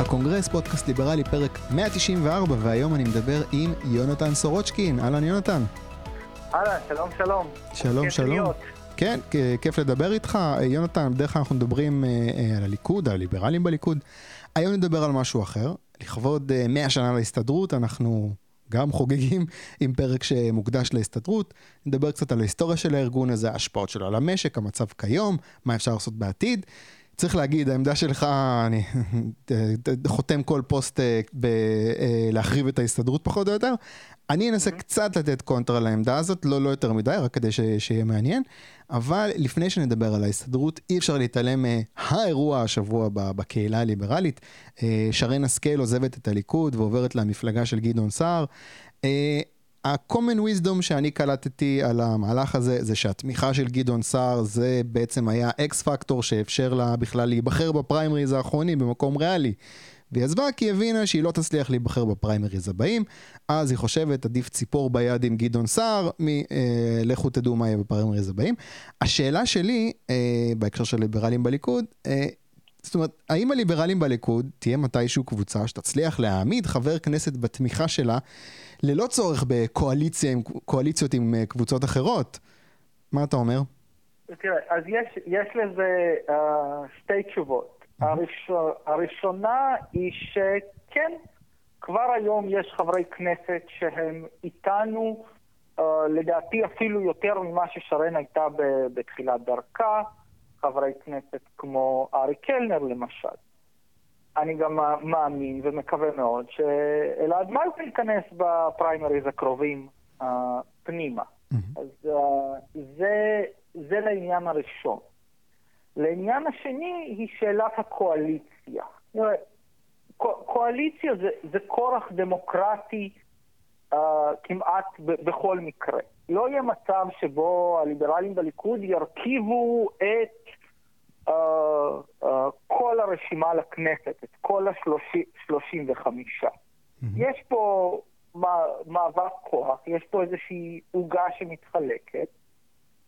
הקונגרס, פודקאסט ליברלי, פרק 194, והיום אני מדבר עם יונתן סורוצ'קין. אהלן יונתן. אהלן, שלום שלום. שלום שלום. כן, כיף לדבר איתך. יונתן, בדרך כלל אנחנו מדברים אה, על הליכוד, על הליברלים בליכוד. היום נדבר על משהו אחר. לכבוד 100 אה, שנה להסתדרות, אנחנו גם חוגגים עם פרק שמוקדש להסתדרות. נדבר קצת על ההיסטוריה של הארגון הזה, ההשפעות שלו על המשק, המצב כיום, מה אפשר לעשות בעתיד. צריך להגיד, העמדה שלך, אני חותם כל פוסט אה, בלהחריב את ההסתדרות פחות או יותר. אני אנסה mm-hmm. קצת לתת קונטרה לעמדה הזאת, לא, לא יותר מדי, רק כדי ש, שיהיה מעניין. אבל לפני שנדבר על ההסתדרות, אי אפשר להתעלם מהאירוע השבוע בקהילה הליברלית. אה, שרן השכל עוזבת את הליכוד ועוברת למפלגה של גדעון סער. ה-common wisdom שאני קלטתי על המהלך הזה, זה שהתמיכה של גדעון סער זה בעצם היה X factor שאפשר לה בכלל להיבחר בפריימריז האחרונים במקום ריאלי. והיא עזבה כי הבינה שהיא לא תצליח להיבחר בפריימריז הבאים, אז היא חושבת עדיף ציפור ביד עם גדעון סער, מלכו אה, תדעו מה יהיה בפריימריז הבאים. השאלה שלי, אה, בהקשר של ליברלים בליכוד, אה, זאת אומרת, האם הליברלים בליכוד תהיה מתישהו קבוצה שתצליח להעמיד חבר כנסת בתמיכה שלה ללא צורך בקואליציות עם אה, קבוצות אחרות? מה אתה אומר? תראה, אז יש, יש לזה uh, שתי תשובות. הראשונה, הראשונה היא שכן, כבר היום יש חברי כנסת שהם איתנו, uh, לדעתי אפילו יותר ממה ששרן הייתה בתחילת דרכה. חברי כנסת כמו ארי קלנר למשל. אני גם מאמין ומקווה מאוד שאלעד מלכה ייכנס בפריימריז הקרובים uh, פנימה. Mm-hmm. אז uh, זה, זה לעניין הראשון. לעניין השני היא שאלת הקואליציה. קואליציה זה, זה כורח דמוקרטי uh, כמעט ב- בכל מקרה. לא יהיה מצב שבו הליברלים בליכוד ירכיבו את uh, uh, כל הרשימה לכנסת, את כל השלושים וחמישה. Mm-hmm. יש פה מאבק כוח, יש פה איזושהי עוגה שמתחלקת,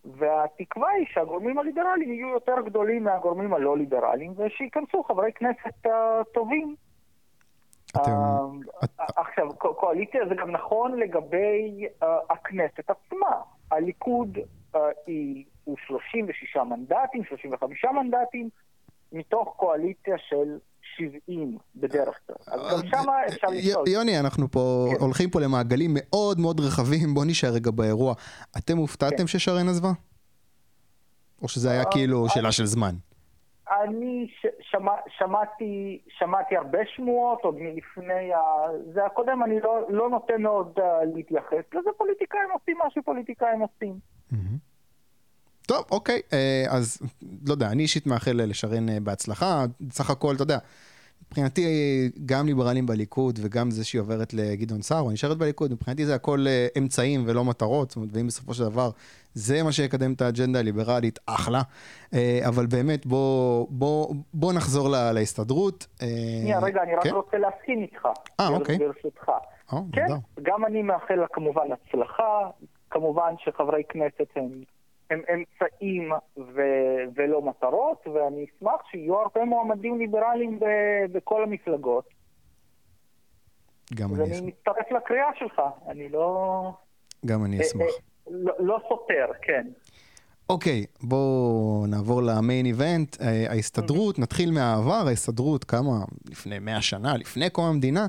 והתקווה היא שהגורמים הליברליים יהיו יותר גדולים מהגורמים הלא ליברליים, ושייכנסו חברי כנסת uh, טובים. אתם... Uh, עכשיו, קואליציה זה גם נכון לגבי uh, הכנסת עצמה. הליכוד uh, היא הוא 36 מנדטים, 35 מנדטים, מתוך קואליציה של 70 בדרך כלל. אז גם אה, שם אפשר לשאול. יוני, אנחנו פה כן. הולכים פה למעגלים מאוד מאוד רחבים, בוא נשאר רגע באירוע. אתם הופתעתם כן. ששרן עזבה? או שזה היה אה, כאילו שאלה של זמן? אני שמע, שמעתי, שמעתי הרבה שמועות עוד מלפני ה... זה הקודם, אני לא, לא נותן עוד uh, להתייחס לזה, פוליטיקאים עושים מה שפוליטיקאים עושים. Mm-hmm. טוב, אוקיי, אה, אז לא יודע, אני אישית מאחל לשרן אה, בהצלחה, סך הכל, אתה יודע, מבחינתי גם ליברלים בליכוד וגם זה שהיא עוברת לגדעון סער או נשארת בליכוד, מבחינתי זה הכל אה, אמצעים ולא מטרות, זאת אומרת, ואם בסופו של דבר זה מה שיקדם את האג'נדה הליברלית, אחלה. אבל באמת, בוא, בוא, בוא נחזור לה, להסתדרות. שנייה, רגע, אני כן? רק רוצה להסכים איתך. אה, אוקיי. ברשותך. כן, גם אני מאחל לה כמובן הצלחה, כמובן שחברי כנסת הם... הם אמצעים ו- ולא מטרות, ואני אשמח שיהיו הרבה מועמדים ליברליים ב- בכל המפלגות. גם אני אשמח. ואני מצטרף לקריאה שלך, אני לא... גם אני אשמח. אה, אה, לא, לא סותר, כן. אוקיי, בואו נעבור למיין איבנט, אה, ההסתדרות, נתחיל מהעבר, ההסתדרות קמה לפני 100 שנה, לפני קום המדינה.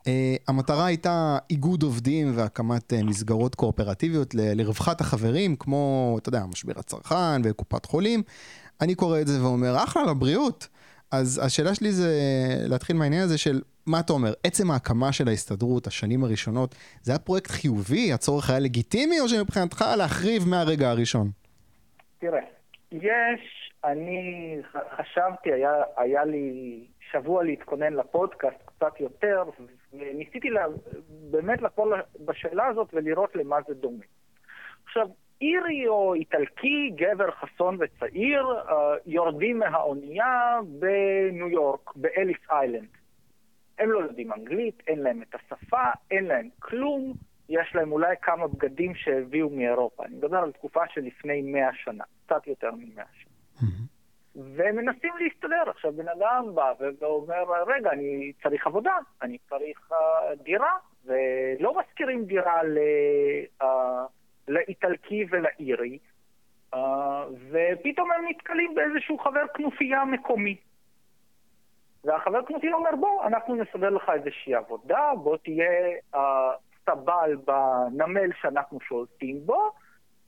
Uh, המטרה הייתה איגוד עובדים והקמת uh, מסגרות קואופרטיביות לרווחת החברים, כמו, אתה יודע, משבר הצרכן וקופת חולים. אני קורא את זה ואומר, אחלה לבריאות. אז השאלה שלי זה להתחיל מהעניין הזה של מה אתה אומר, עצם ההקמה של ההסתדרות, השנים הראשונות, זה היה פרויקט חיובי? הצורך היה לגיטימי, או שמבחינתך להחריב מהרגע הראשון? תראה, יש, אני חשבתי, היה, היה לי שבוע להתכונן לפודקאסט קצת יותר, וניסיתי לה, באמת לבוא בשאלה הזאת ולראות למה זה דומה. עכשיו, אירי או איטלקי, גבר חסון וצעיר, אה, יורדים מהאונייה בניו יורק, באליס איילנד. הם לא יודעים אנגלית, אין להם את השפה, אין להם כלום, יש להם אולי כמה בגדים שהביאו מאירופה. אני מדבר על תקופה של לפני מאה שנה, קצת יותר ממאה שנה. Mm-hmm. ומנסים להסתדר. עכשיו, בן אדם בא ואומר, רגע, אני צריך עבודה, אני צריך uh, דירה, ולא משכירים דירה ל, uh, לאיטלקי ולאירי, uh, ופתאום הם נתקלים באיזשהו חבר כנופיה מקומי. והחבר כנופיה אומר, בוא, אנחנו נסדר לך איזושהי עבודה, בוא תהיה uh, סבל בנמל שאנחנו שולטים בו,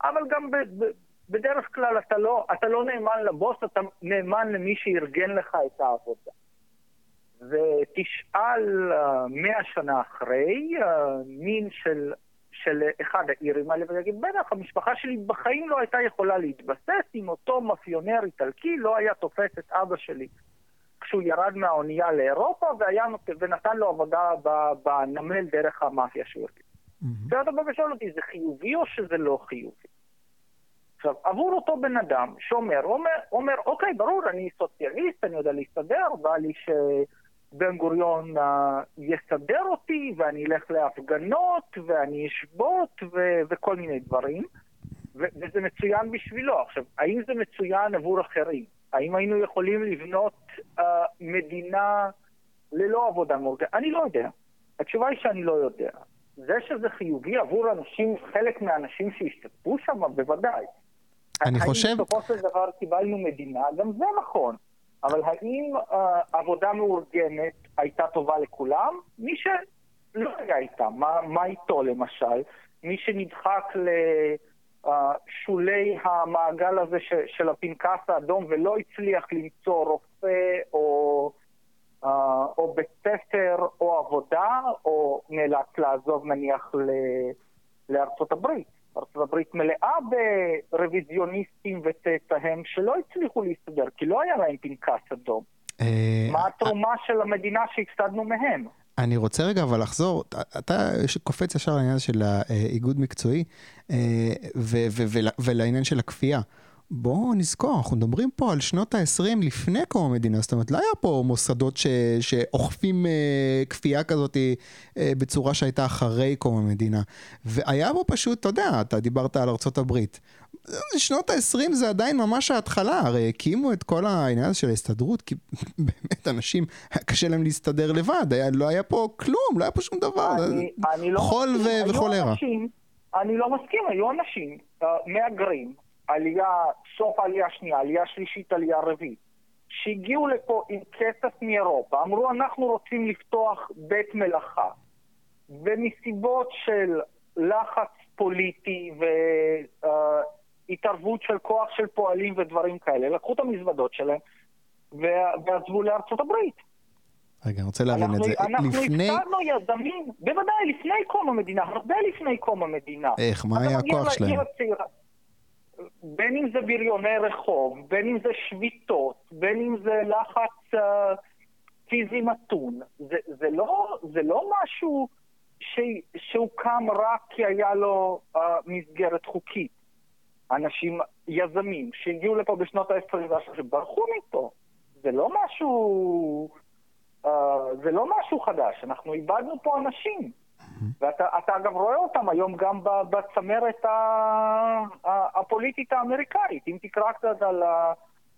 אבל גם ב- ב- בדרך כלל אתה לא, אתה לא נאמן לבוס, אתה נאמן למי שארגן לך את העבודה. ותשאל אה, מאה שנה אחרי, אה, מין של, של אחד האירים האלה, ויגיד, בטח, המשפחה שלי בחיים לא הייתה יכולה להתבסס אם אותו מאפיונר איטלקי לא היה תופס את אבא שלי כשהוא ירד מהאונייה לאירופה והיה, ונתן לו עבודה בנמל דרך המאפיה שהוא ארגן. ואתה בא ושואל אותי, זה חיובי או שזה לא חיובי? עכשיו, עבור אותו בן אדם שאומר, אומר, אומר, אוקיי, ברור, אני סוציאליסט, אני יודע להסתדר, בא לי שבן גוריון uh, יסדר אותי, ואני אלך להפגנות, ואני אשבות, ו- וכל מיני דברים, ו- וזה מצוין בשבילו. עכשיו, האם זה מצוין עבור אחרים? האם היינו יכולים לבנות uh, מדינה ללא עבודה מאורגנת? אני לא יודע. התשובה היא שאני לא יודע. זה שזה חיובי עבור אנשים, חלק מהאנשים שהשתתפו שם, בוודאי. אני חושב... האם בסופו של דבר קיבלנו מדינה? גם זה נכון. אבל האם uh, עבודה מאורגנת הייתה טובה לכולם? מי שלא היה איתה, מה, מה איתו למשל? מי שנדחק לשולי uh, המעגל הזה ש, של הפנקס האדום ולא הצליח למצוא רופא או, uh, או בית ספר או עבודה, או נאלץ לעזוב נניח ל, לארצות הברית. ארצות הברית מלאה ברוויזיוניסטים וצאצאיהם שלא הצליחו להסתדר, כי לא היה להם פנקס אדום. אה, מה התרומה של המדינה שהפסדנו מהם? אני רוצה רגע אבל לחזור, אתה קופץ ישר לעניין של האיגוד מקצועי אה, ולעניין של הכפייה. בואו נזכור, אנחנו מדברים פה על שנות ה-20 לפני קום המדינה, זאת אומרת, לא היה פה מוסדות ש, שאוכפים אה, כפייה כזאת אה, בצורה שהייתה אחרי קום המדינה. והיה פה פשוט, אתה יודע, אתה דיברת על ארצות הברית. שנות ה-20 זה עדיין ממש ההתחלה, הרי הקימו את כל העניין הזה של ההסתדרות, כי באמת אנשים, קשה להם להסתדר לבד, היה, לא היה פה כלום, לא היה פה שום דבר. אני, אני לא חול וחולרה. אני לא מסכים, היו אנשים uh, מהגרים עלייה, סוף העלייה השנייה, עלייה שלישית, עלייה רביעית, שהגיעו לפה עם כסף מאירופה, אמרו אנחנו רוצים לפתוח בית מלאכה, ומסיבות של לחץ פוליטי והתערבות uh, של כוח של פועלים ודברים כאלה, לקחו את המזוודות שלהם ועזבו לארצות הברית. רגע, אני רוצה להבין את זה. אנחנו לפני... אנחנו הפסדנו יזמים, בוודאי, לפני קום המדינה, הרבה לפני קום המדינה. איך, מה היה הכוח שלהם? בין אם זה בריוני רחוב, בין אם זה שביתות, בין אם זה לחץ uh, פיזי מתון. זה, זה, לא, זה לא משהו ש, שהוקם רק כי היה לו uh, מסגרת חוקית. אנשים, יזמים, שהגיעו לפה בשנות ה-20 שברחו מפה. זה לא משהו... Uh, זה לא משהו חדש, אנחנו איבדנו פה אנשים. ואתה אגב רואה אותם היום גם בצמרת הפוליטית האמריקאית. אם תקרא קצת על,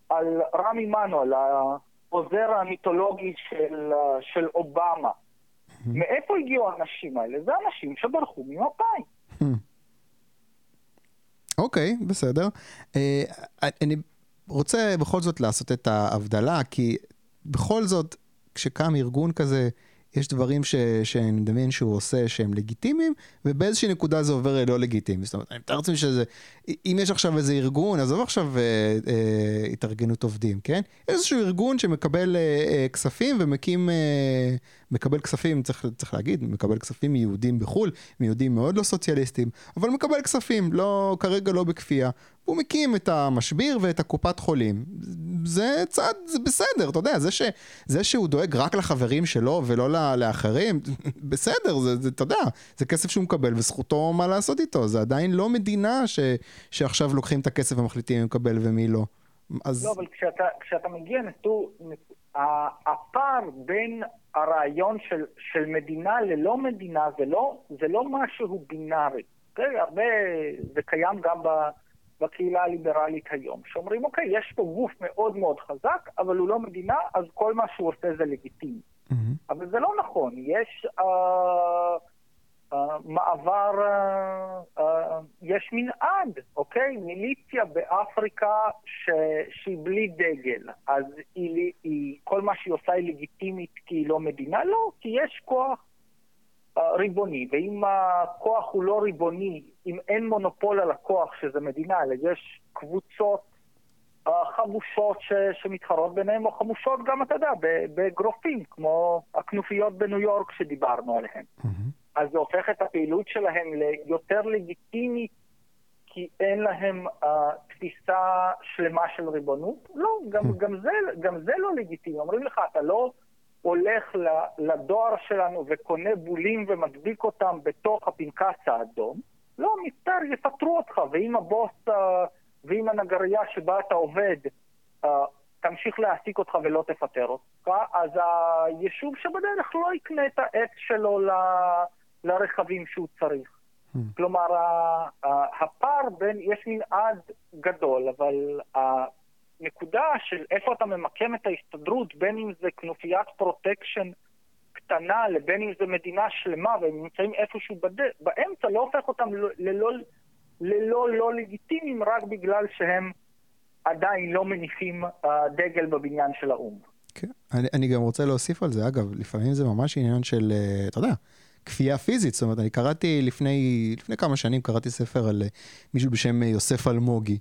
על רמי מנואל, העוזר המיתולוגי של, של אובמה, מאיפה הגיעו האנשים האלה? זה אנשים שברחו ממפא"י. אוקיי, okay, בסדר. Uh, אני רוצה בכל זאת לעשות את ההבדלה, כי בכל זאת, כשקם ארגון כזה, יש דברים ש, שאני מדמיין שהוא עושה שהם לגיטימיים, ובאיזושהי נקודה זה עובר ללא לגיטימי. זאת אומרת, אני מתאר לעצמי שזה, אם יש עכשיו איזה ארגון, עזוב עכשיו אה, אה, התארגנות עובדים, כן? איזשהו ארגון שמקבל אה, אה, כספים ומקים, אה, מקבל כספים, צריך, צריך להגיד, מקבל כספים מיהודים בחו"ל, מיהודים מאוד לא סוציאליסטים, אבל מקבל כספים, לא, כרגע לא בכפייה. הוא מקים את המשביר ואת הקופת חולים. זה צעד, זה בסדר, אתה יודע, זה, ש, זה שהוא דואג רק לחברים שלו ולא לאחרים, בסדר, זה, זה, אתה יודע, זה כסף שהוא מקבל וזכותו מה לעשות איתו, זה עדיין לא מדינה ש, שעכשיו לוקחים את הכסף ומחליטים מי מקבל ומי לא. אז... לא, אבל כשאתה, כשאתה מגיע נטור, הפער בין הרעיון של, של מדינה ללא מדינה זה לא, זה לא משהו בינארי. זה הרבה, זה קיים גם ב... בקהילה הליברלית היום, שאומרים, אוקיי, יש פה גוף מאוד מאוד חזק, אבל הוא לא מדינה, אז כל מה שהוא עושה זה לגיטימי. Mm-hmm. אבל זה לא נכון, יש uh, uh, מעבר, uh, uh, יש מנעד, אוקיי? מיליציה באפריקה ש, שהיא בלי דגל, אז היא, היא, כל מה שהיא עושה היא לגיטימית כי היא לא מדינה? לא, כי יש כוח ריבוני, ואם הכוח הוא לא ריבוני, אם אין מונופול על הכוח, שזה מדינה, אלא יש קבוצות חמושות ש, שמתחרות ביניהם, או חמושות גם, אתה יודע, באגרופים, כמו הכנופיות בניו יורק שדיברנו עליהן. Mm-hmm. אז זה הופך את הפעילות שלהם ליותר לגיטימית, כי אין להם uh, תפיסה שלמה של ריבונות? לא, גם, mm-hmm. גם, זה, גם זה לא לגיטימי. אומרים לך, אתה לא... הולך לדואר שלנו וקונה בולים ומדביק אותם בתוך הפנקס האדום, לא, מסתר, יפטרו אותך, ואם הבוס אה, ואם הנגרייה שבה אתה עובד אה, תמשיך להעסיק אותך ולא תפטר אותך, אז היישוב שבדרך לא יקנה את העץ שלו ל... לרכבים שהוא צריך. Hmm. כלומר, הפער בין, יש מנעד גדול, אבל נקודה של איפה אתה ממקם את ההסתדרות, בין אם זה כנופיית protection קטנה לבין אם זה מדינה שלמה והם נמצאים איפשהו בד... באמצע, לא הופך אותם ללא, ללא לא לגיטימיים רק בגלל שהם עדיין לא מניפים uh, דגל בבניין של האו"ם. כן, אני, אני גם רוצה להוסיף על זה, אגב, לפעמים זה ממש עניין של, uh, אתה יודע, כפייה פיזית, זאת אומרת, אני קראתי לפני, לפני כמה שנים, קראתי ספר על uh, מישהו בשם יוסף אלמוגי.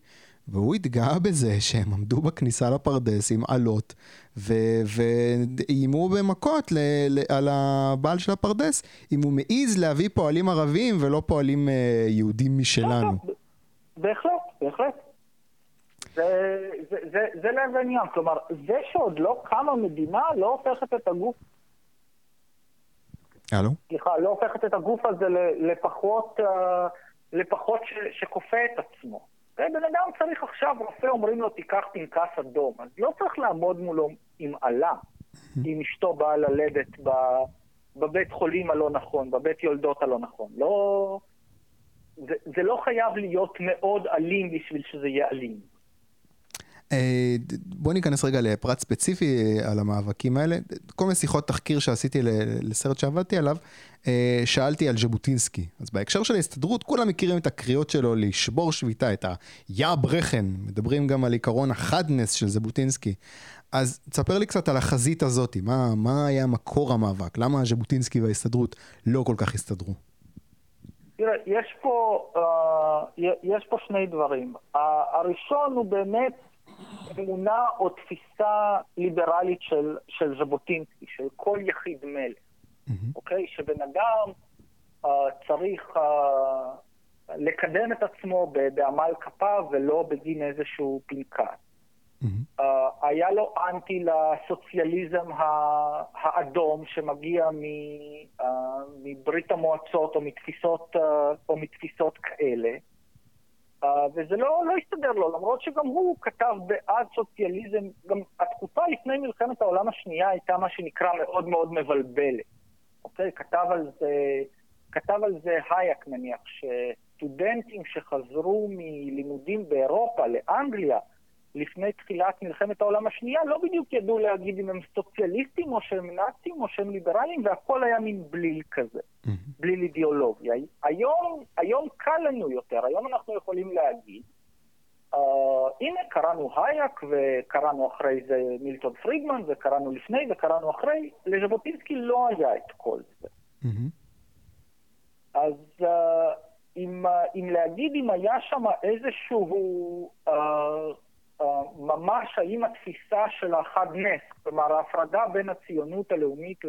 והוא התגאה בזה שהם עמדו בכניסה לפרדס עם עלות ואיימו במכות ל, ל, על הבעל של הפרדס אם הוא מעז להביא פועלים ערבים ולא פועלים אה, יהודים משלנו. בהחלט, בהחלט. זה, זה, זה, זה לב העניין, כלומר, זה שעוד לא קמה מדינה לא הופכת את הגוף... הלו? סליחה, לא הופכת את הגוף הזה לפחות, אה, לפחות ש, שכופה את עצמו. בן אדם צריך עכשיו, רופא אומרים לו תיקח פנקס אדום, אז לא צריך לעמוד מולו עם עלה, אם אשתו באה ללדת בבית חולים הלא נכון, בבית יולדות הלא נכון. לא... זה, זה לא חייב להיות מאוד אלים בשביל שזה יהיה אלים. אה, בוא ניכנס רגע לפרט ספציפי אה, על המאבקים האלה. כל מיני שיחות תחקיר שעשיתי לסרט שעבדתי עליו, אה, שאלתי על ז'בוטינסקי. אז בהקשר של ההסתדרות, כולם מכירים את הקריאות שלו לשבור שביתה, את ה-יא ברכן. מדברים גם על עיקרון החדנס של ז'בוטינסקי. אז תספר לי קצת על החזית הזאת, מה, מה היה מקור המאבק? למה ז'בוטינסקי וההסתדרות לא כל כך הסתדרו? תראה, יש פה, uh, יש פה שני דברים. הראשון הוא באמת אמונה או תפיסה ליברלית של, של ז'בוטינסקי, של כל יחיד מלך, mm-hmm. אוקיי? שבן אדם uh, צריך uh, לקדם את עצמו בעמל כפיו ולא בגין איזשהו פנקס. Mm-hmm. Uh, היה לו אנטי לסוציאליזם האדום שמגיע מ, uh, מברית המועצות או מתפיסות, uh, או מתפיסות כאלה. Uh, וזה לא, לא הסתדר לו, למרות שגם הוא כתב בעד סוציאליזם, גם התקופה לפני מלחמת העולם השנייה הייתה מה שנקרא מאוד מאוד מבלבלת. אוקיי? כתב על זה, כתב על זה הייק נניח, שסטודנטים שחזרו מלימודים באירופה לאנגליה, לפני תחילת מלחמת העולם השנייה, לא בדיוק ידעו להגיד אם הם סוציאליסטים או שהם נאצים או שהם ליברלים, והכל היה מין בליל כזה, mm-hmm. בליל אידיאולוגיה. היום, היום קל לנו יותר, היום אנחנו יכולים להגיד, uh, הנה קראנו הייק וקראנו אחרי זה מילטון פרידמן וקראנו לפני וקראנו אחרי, לז'בוטינסקי לא היה את כל זה. Mm-hmm. אז uh, אם, אם להגיד אם היה שם איזשהו... Uh, ממש האם התפיסה של החד נס, כלומר ההפרדה בין הציונות הלאומית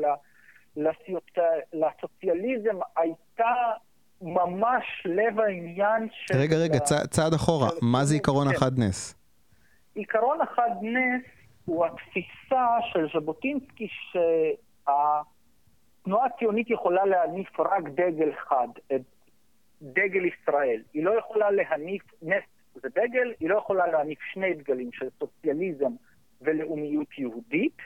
לסוציאליזם הייתה ממש לב העניין של... רגע, רגע, צע, צעד אחורה, מה זה עיקרון כן. החד נס? עיקרון החד נס הוא התפיסה של ז'בוטינסקי שהתנועה הציונית יכולה להניף רק דגל את דגל ישראל. היא לא יכולה להניף נס זה דגל, היא לא יכולה להניף שני דגלים של סוציאליזם ולאומיות יהודית,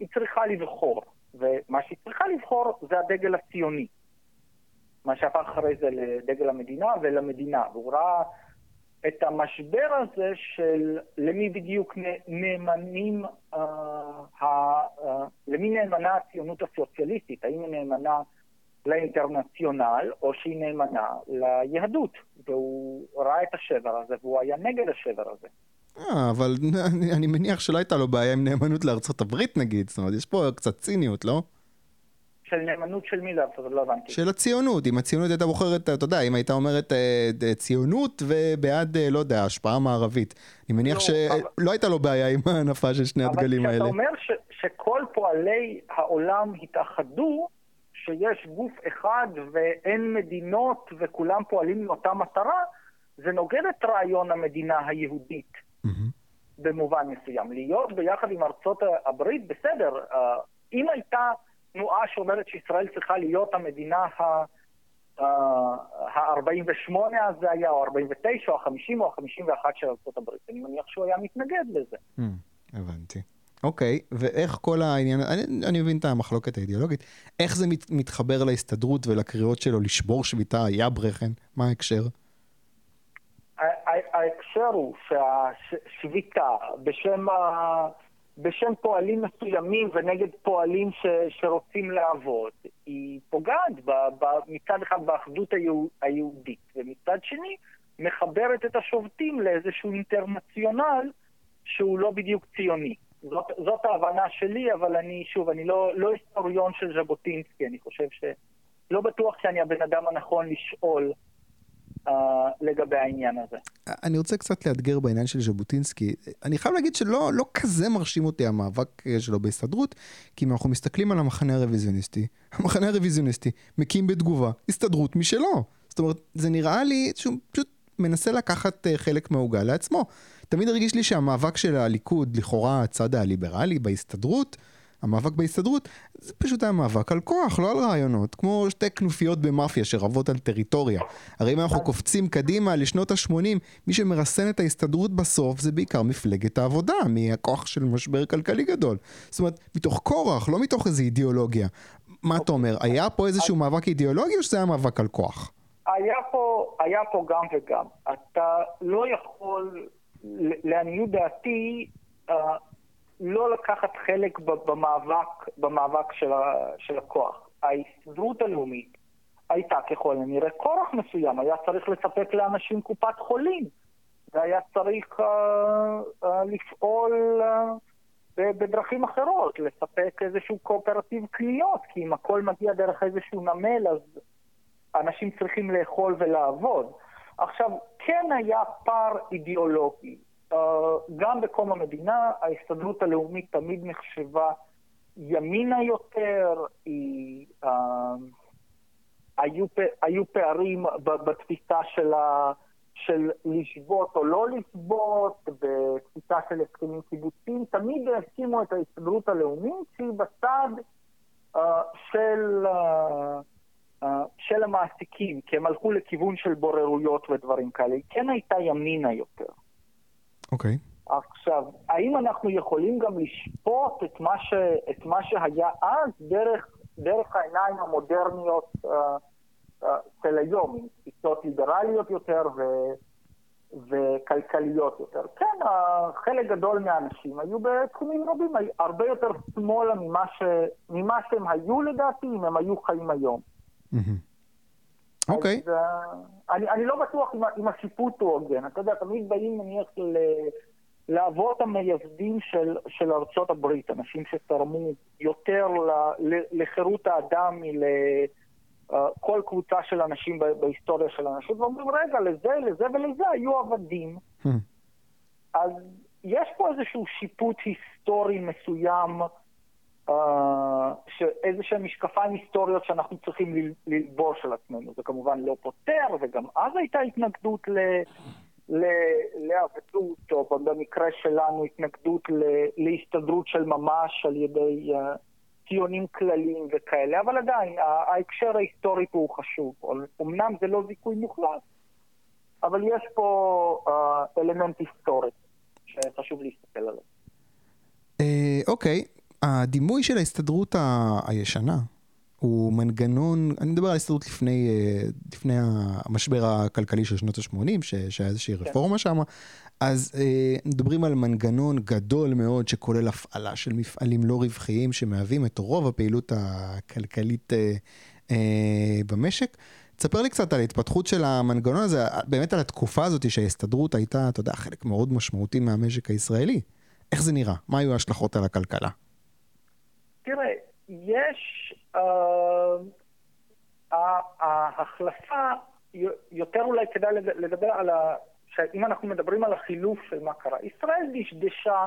היא צריכה לבחור. ומה שהיא צריכה לבחור זה הדגל הציוני. מה שהפך אחרי זה לדגל המדינה ולמדינה. והוא ראה את המשבר הזה של למי בדיוק נאמנים, uh, uh, uh, למי נאמנה הציונות הסוציאליסטית, האם היא נאמנה לאינטרנציונל או שהיא נאמנה ליהדות, והוא ראה את השבר הזה והוא היה נגד השבר הזה. אה, אבל אני, אני מניח שלא הייתה לו בעיה עם נאמנות לארצות הברית נגיד, זאת אומרת, יש פה קצת ציניות, לא? של נאמנות של מי לארצות הברית? לא הבנתי. של הציונות, אם הציונות הייתה בוחרת, אתה יודע, אם הייתה אומרת אה, ציונות ובעד, אה, לא יודע, השפעה מערבית. אני מניח לא, שלא אבל... הייתה לו בעיה עם ההנפה של שני הדגלים האלה. אבל כשאתה אומר ש, שכל פועלי העולם התאחדו, שיש גוף אחד ואין מדינות וכולם פועלים מאותה מטרה, זה נוגד את רעיון המדינה היהודית mm-hmm. במובן מסוים. להיות ביחד עם ארצות הברית, בסדר, אה, אם הייתה תנועה שאומרת שישראל צריכה להיות המדינה ה... ה-48 אז זה היה, או 49, או ה-50, או ה-51 של ארה"ב. אני מניח שהוא היה מתנגד לזה. Mm, הבנתי. אוקיי, ואיך כל העניין, אני, אני מבין את המחלוקת האידיאולוגית, איך זה מת, מתחבר להסתדרות ולקריאות שלו לשבור שביתה, היה ברכן? מה ההקשר? ההקשר הוא שהשביתה בשם, ה... בשם פועלים מסוימים ונגד פועלים ש... שרוצים לעבוד, היא פוגעת ב... ב... מצד אחד באחדות היהודית, ומצד שני מחברת את השובתים לאיזשהו אינטרנציונל שהוא לא בדיוק ציוני. זאת, זאת ההבנה שלי, אבל אני, שוב, אני לא, לא היסטוריון של ז'בוטינסקי, אני חושב שלא בטוח שאני הבן אדם הנכון לשאול uh, לגבי העניין הזה. אני רוצה קצת לאתגר בעניין של ז'בוטינסקי. אני חייב להגיד שלא לא כזה מרשים אותי המאבק אה, שלו בהסתדרות, כי אם אנחנו מסתכלים על המחנה הרוויזיוניסטי, המחנה הרוויזיוניסטי מקים בתגובה הסתדרות משלו. זאת אומרת, זה נראה לי שהוא פשוט מנסה לקחת אה, חלק מהעוגה לעצמו. תמיד הרגיש לי שהמאבק של הליכוד, לכאורה הצד הליברלי בהסתדרות, המאבק בהסתדרות, זה פשוט היה מאבק על כוח, לא על רעיונות. כמו שתי כנופיות במאפיה שרבות על טריטוריה. הרי אם אנחנו קופצים קדימה לשנות ה-80, מי שמרסן את ההסתדרות בסוף זה בעיקר מפלגת העבודה, מהכוח של משבר כלכלי גדול. זאת אומרת, מתוך כורח, לא מתוך איזו אידיאולוגיה. מה אתה אומר, היה פה איזשהו מאבק אידיאולוגי או שזה היה מאבק על כוח? היה פה, היה פה גם וגם. אתה לא יכול לעניות דעתי, אה, לא לקחת חלק במאבק, במאבק של, ה, של הכוח. ההסתדרות הלאומית הייתה ככל הנראה כורח מסוים, היה צריך לספק לאנשים קופת חולים, והיה צריך uh, uh, לפעול uh, בדרכים אחרות, לספק איזשהו קואופרטיב קניות, כי אם הכל מגיע דרך איזשהו נמל, אז אנשים צריכים לאכול ולעבוד. עכשיו, כן היה פער אידיאולוגי. Uh, גם בקום המדינה, ההסתדרות הלאומית תמיד נחשבה ימינה יותר, היא, uh, היו, היו פערים בתפיסה של, ה, של לשבות או לא לשבות, בתפיסה של הסכמים קיבוציים, תמיד הסכימו את ההסתדרות הלאומית שהיא בצד uh, של... Uh, של המעסיקים, כי הם הלכו לכיוון של בוררויות ודברים כאלה, היא כן הייתה ימינה יותר. אוקיי. Okay. עכשיו, האם אנחנו יכולים גם לשפוט את מה, ש, את מה שהיה אז דרך, דרך העיניים המודרניות uh, uh, של היום, עם תפיסות ליברליות יותר ו, וכלכליות יותר? כן, uh, חלק גדול מהאנשים היו בתחומים רבים, הרבה יותר שמאלה ממה, ש, ממה שהם היו לדעתי, אם הם היו חיים היום. אוקיי. uh, אני, אני לא בטוח אם, השיפוט הוא הוגן. אתה יודע, תמיד באים נניח ל... לאבות המייסדים של, של ארצות הברית, אנשים שתרמו יותר ל, לחירות האדם מלכל uh, קבוצה של אנשים בהיסטוריה של האנשים, ואומרים, רגע, לזה, לזה ולזה היו עבדים. אז יש פה איזשהו שיפוט היסטורי מסוים איזה שהם משקפיים היסטוריות שאנחנו צריכים ללבוש על עצמנו. זה כמובן לא פותר, וגם אז הייתה התנגדות לעבדות, או במקרה שלנו התנגדות להסתדרות של ממש על ידי uh, ציונים כלליים וכאלה, אבל עדיין ההקשר ההיסטורי פה הוא חשוב. אמנם זה לא זיכוי מוחלט, אבל יש פה uh, אלמנט היסטורי שחשוב להסתכל עליו. אוקיי, הדימוי של ההסתדרות ה... הישנה הוא מנגנון, אני מדבר על ההסתדרות לפני, אה, לפני המשבר הכלכלי של שנות ה-80, שהיה איזושהי כן. רפורמה שם, אז אה, מדברים על מנגנון גדול מאוד שכולל הפעלה של מפעלים לא רווחיים שמהווים את רוב הפעילות הכלכלית אה, אה, במשק. תספר לי קצת על ההתפתחות של המנגנון הזה, באמת על התקופה הזאת שההסתדרות הייתה, אתה יודע, חלק מאוד משמעותי מהמשק הישראלי. איך זה נראה? מה היו ההשלכות על הכלכלה? יש... Uh, ההחלפה, יותר אולי כדאי לדבר על ה... שאם אנחנו מדברים על החילוף של מה קרה, ישראל דשדשה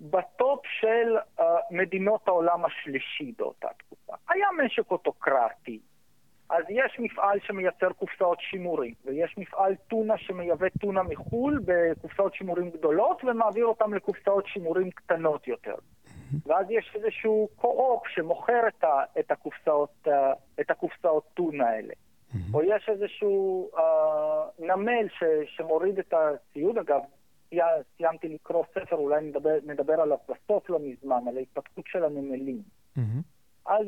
בטופ של uh, מדינות העולם השלישי באותה תקופה. היה משק אוטוקרטי, אז יש מפעל שמייצר קופסאות שימורים, ויש מפעל טונה שמייבא טונה מחו"ל בקופסאות שימורים גדולות ומעביר אותם לקופסאות שימורים קטנות יותר. ואז יש איזשהו קו-אופ שמוכר את, ה, את, הקופסאות, את הקופסאות טונה האלה. או יש איזשהו uh, נמל ש, שמוריד את הציוד, אגב, סיימתי לקרוא ספר, אולי נדבר, נדבר עליו בסוף לא מזמן, על ההתפתחות של הנמלים. אז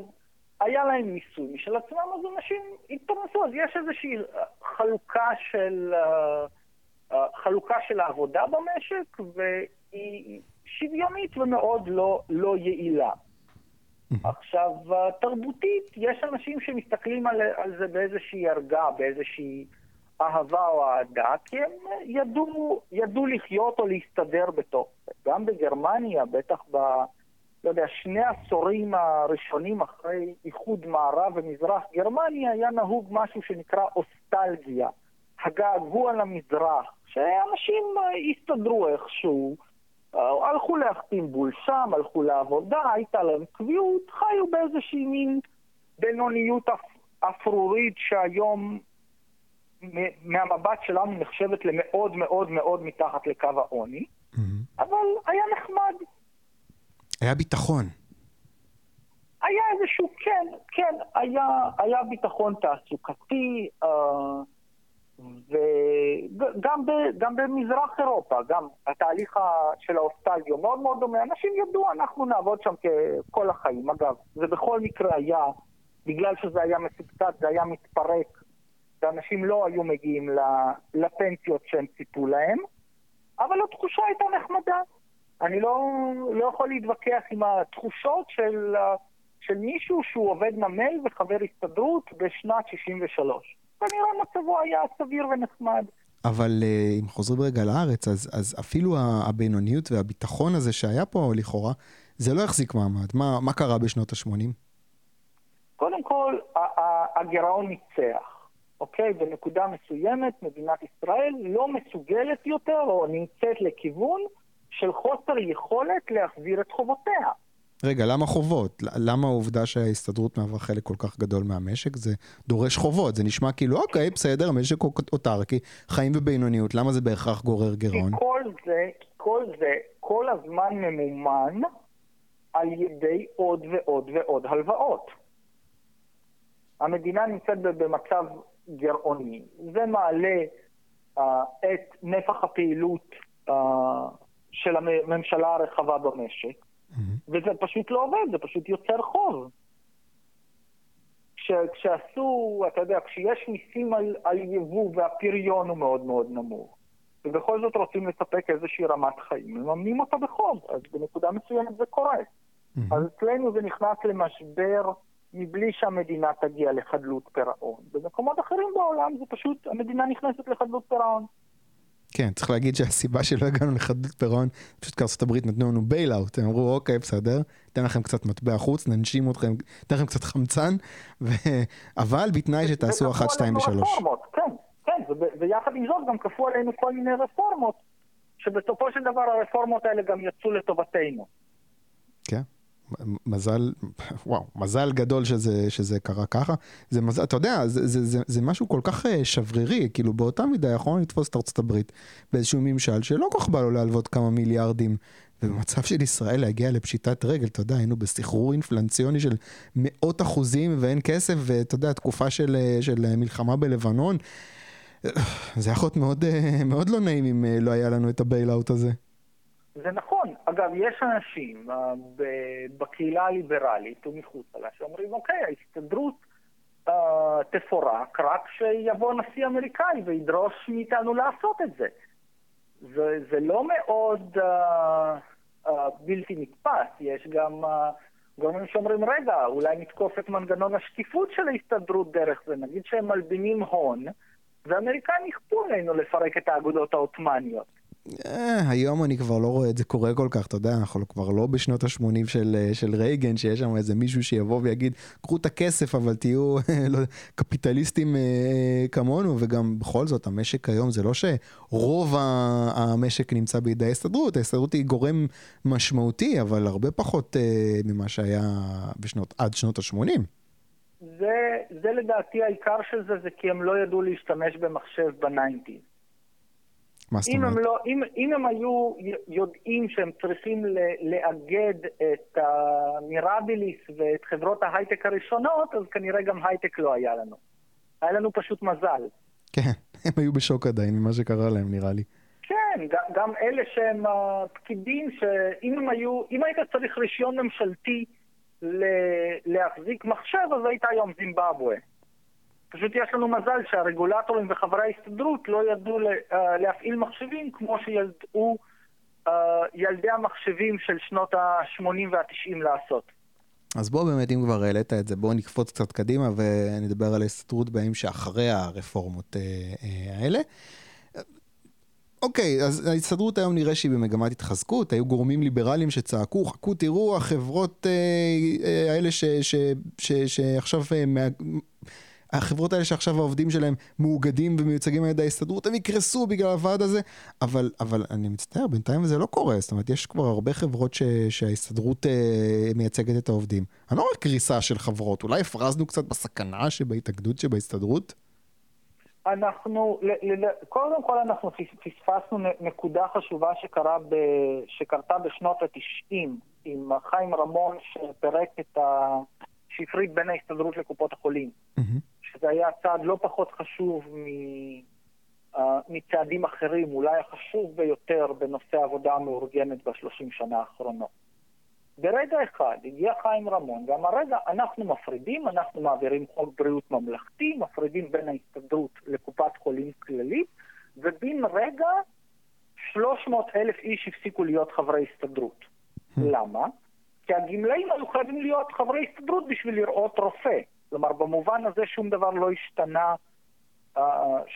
היה להם מיסוי משל עצמם, אז אנשים התפרנסו, אז יש איזושהי חלוקה של, uh, חלוקה של העבודה במשק, והיא שוויונית ומאוד לא, לא יעילה. עכשיו, תרבותית, יש אנשים שמסתכלים על, על זה באיזושהי ערגה, באיזושהי אהבה או אהדה, כי הם ידעו, ידעו לחיות או להסתדר בתוך זה. גם בגרמניה, בטח ב... לא יודע, שני העשורים הראשונים אחרי איחוד מערב ומזרח גרמניה, היה נהוג משהו שנקרא אוסטלגיה, הגעגוע למזרח, שאנשים הסתדרו איכשהו. הלכו להחתים בול שם, הלכו לעבודה, הייתה להם קביעות, חיו באיזושהי מין בינוניות אפרורית שהיום מהמבט שלנו נחשבת למאוד מאוד מאוד מתחת לקו העוני, mm-hmm. אבל היה נחמד. היה ביטחון. היה איזשהו, כן, כן, היה, היה ביטחון תעסוקתי, אה, וגם ב, גם במזרח אירופה, גם התהליך של האוסטלגיה מאוד מאוד דומה. אנשים ידעו, אנחנו נעבוד שם כל החיים. אגב, זה בכל מקרה היה, בגלל שזה היה מסובסד, זה היה מתפרק, ואנשים לא היו מגיעים לפנסיות שהם ציפו להם, אבל התחושה הייתה נחמדה. אני לא, לא יכול להתווכח עם התחושות של, של מישהו שהוא עובד נמל וחבר הסתדרות בשנת 63. כנראה מצבו היה סביר ונחמד. אבל אה, אם חוזרים רגע לארץ, אז, אז אפילו הבינוניות והביטחון הזה שהיה פה לכאורה, זה לא החזיק מעמד. מה, מה קרה בשנות ה-80? קודם כל, הגירעון ניצח, אוקיי? בנקודה מסוימת מדינת ישראל לא מסוגלת יותר, או נמצאת לכיוון של חוסר יכולת להחזיר את חובותיה. רגע, למה חובות? למה העובדה שההסתדרות מהווה חלק כל כך גדול מהמשק? זה דורש חובות, זה נשמע כאילו, אוקיי, בסדר, המשק אוטרקי, חיים בבינוניות, למה זה בהכרח גורר גירעון? כי כל זה, כל זה, כל הזמן ממומן על ידי עוד ועוד ועוד הלוואות. המדינה נמצאת במצב גירעוני. זה מעלה uh, את נפח הפעילות uh, של הממשלה הרחבה במשק. וזה פשוט לא עובד, זה פשוט יוצר חוב. כש, כשעשו, אתה יודע, כשיש מיסים על, על יבוא והפריון הוא מאוד מאוד נמוך, ובכל זאת רוצים לספק איזושהי רמת חיים, מממנים אותה בחוב, אז בנקודה מסוימת זה קורה. Mm-hmm. אז אצלנו זה נכנס למשבר מבלי שהמדינה תגיע לחדלות פירעון. במקומות אחרים בעולם זה פשוט, המדינה נכנסת לחדלות פירעון. כן, צריך להגיד שהסיבה שלא הגענו לחדלות פירעון, פשוט כי ארצות הברית נתנו לנו בייל-אוט, הם אמרו אוקיי בסדר, ניתן לכם קצת מטבע חוץ, ננשים אתכם, ניתן לכם קצת חמצן, ו... אבל בתנאי שתעשו אחת, שתיים ושלוש. כן, כן, ויחד עם זאת גם כפו עלינו כל מיני רפורמות, שבסופו של דבר הרפורמות האלה גם יצאו לטובתנו. כן. מזל, וואו, מזל גדול שזה, שזה קרה ככה. זה מזל, אתה יודע, זה, זה, זה, זה משהו כל כך אה, שברירי, כאילו באותה מידה יכולנו לתפוס את ארצות הברית באיזשהו ממשל שלא כל כך בא לו להלוות כמה מיליארדים. ובמצב של ישראל להגיע לפשיטת רגל, אתה יודע, היינו בסחרור אינפלנציוני של מאות אחוזים ואין כסף, ואתה יודע, תקופה של, אה, של אה, מלחמה בלבנון. זה יכול להיות מאוד, מאוד לא נעים אם לא היה לנו את ה bailout הזה. זה נכון, אגב, יש אנשים uh, בקהילה הליברלית ומחוצה לה שאומרים, אוקיי, ההסתדרות uh, תפורק רק שיבוא נשיא אמריקאי וידרוש מאיתנו לעשות את זה. זה, זה לא מאוד uh, uh, בלתי נתפס, יש גם uh, גורמים שאומרים, רגע, אולי נתקוף את מנגנון השקיפות של ההסתדרות דרך זה, נגיד שהם מלבינים הון, והאמריקאים יכפו עלינו לפרק את האגודות העות'מאניות. אה, היום אני כבר לא רואה את זה קורה כל כך, אתה יודע, אנחנו כבר לא בשנות ה-80 של, אה, של רייגן, שיש שם איזה מישהו שיבוא ויגיד, קחו את הכסף, אבל תהיו לא, קפיטליסטים אה, כמונו, וגם בכל זאת, המשק היום זה לא שרוב המשק נמצא בידי ההסתדרות, ההסתדרות היא גורם משמעותי, אבל הרבה פחות אה, ממה שהיה בשנות, עד שנות ה-80. זה, זה לדעתי העיקר של זה, זה כי הם לא ידעו להשתמש במחשב ב nineties. מה זאת אומרת? הם, לא, אם, אם הם היו יודעים שהם צריכים לאגד את המירביליס ואת חברות ההייטק הראשונות, אז כנראה גם הייטק לא היה לנו. היה לנו פשוט מזל. כן, הם היו בשוק עדיין ממה שקרה להם, נראה לי. כן, גם אלה שהם הפקידים, שאם הם היו, אם היית צריך רישיון ממשלתי להחזיק מחשב, אז היית היום זימבבואה. פשוט יש לנו מזל שהרגולטורים וחברי ההסתדרות לא ידעו אה, להפעיל מחשבים כמו שידעו אה, ילדי המחשבים של שנות ה-80 וה-90 לעשות. אז בוא באמת, אם כבר העלית את זה, בוא נקפוץ קצת קדימה ונדבר על ההסתדרות בימים שאחרי הרפורמות אה, האלה. אוקיי, אז ההסתדרות היום נראה שהיא במגמת התחזקות, היו גורמים ליברליים שצעקו, חכו תראו, החברות האלה שעכשיו החברות האלה שעכשיו העובדים שלהם מאוגדים ומיוצגים על ידי ההסתדרות, הם יקרסו בגלל הוועד הזה, אבל, אבל אני מצטער, בינתיים זה לא קורה, זאת אומרת, יש כבר הרבה חברות ש, שההסתדרות אה, מייצגת את העובדים. אני לא רואה קריסה של חברות, אולי הפרזנו קצת בסכנה שבהתאגדות שבהסתדרות? אנחנו, קודם כל אנחנו פספסנו נקודה חשובה שקרה ב, שקרתה בשנות ה-90 עם חיים רמון שפירק את ה... שהפריד בין ההסתדרות לקופות החולים. Mm-hmm. שזה היה צעד לא פחות חשוב מ... uh, מצעדים אחרים, אולי החשוב ביותר בנושא העבודה המאורגנת בשלושים שנה האחרונות. ברגע אחד הגיע חיים רמון ואמר, רגע, אנחנו מפרידים, אנחנו מעבירים חוק בריאות ממלכתי, מפרידים בין ההסתדרות לקופת חולים כללית, ובן רגע 300 אלף איש הפסיקו להיות חברי הסתדרות. Hmm. למה? כי הגמלאים היו חייבים להיות חברי הסתדרות בשביל לראות רופא. כלומר, במובן הזה שום דבר לא השתנה uh,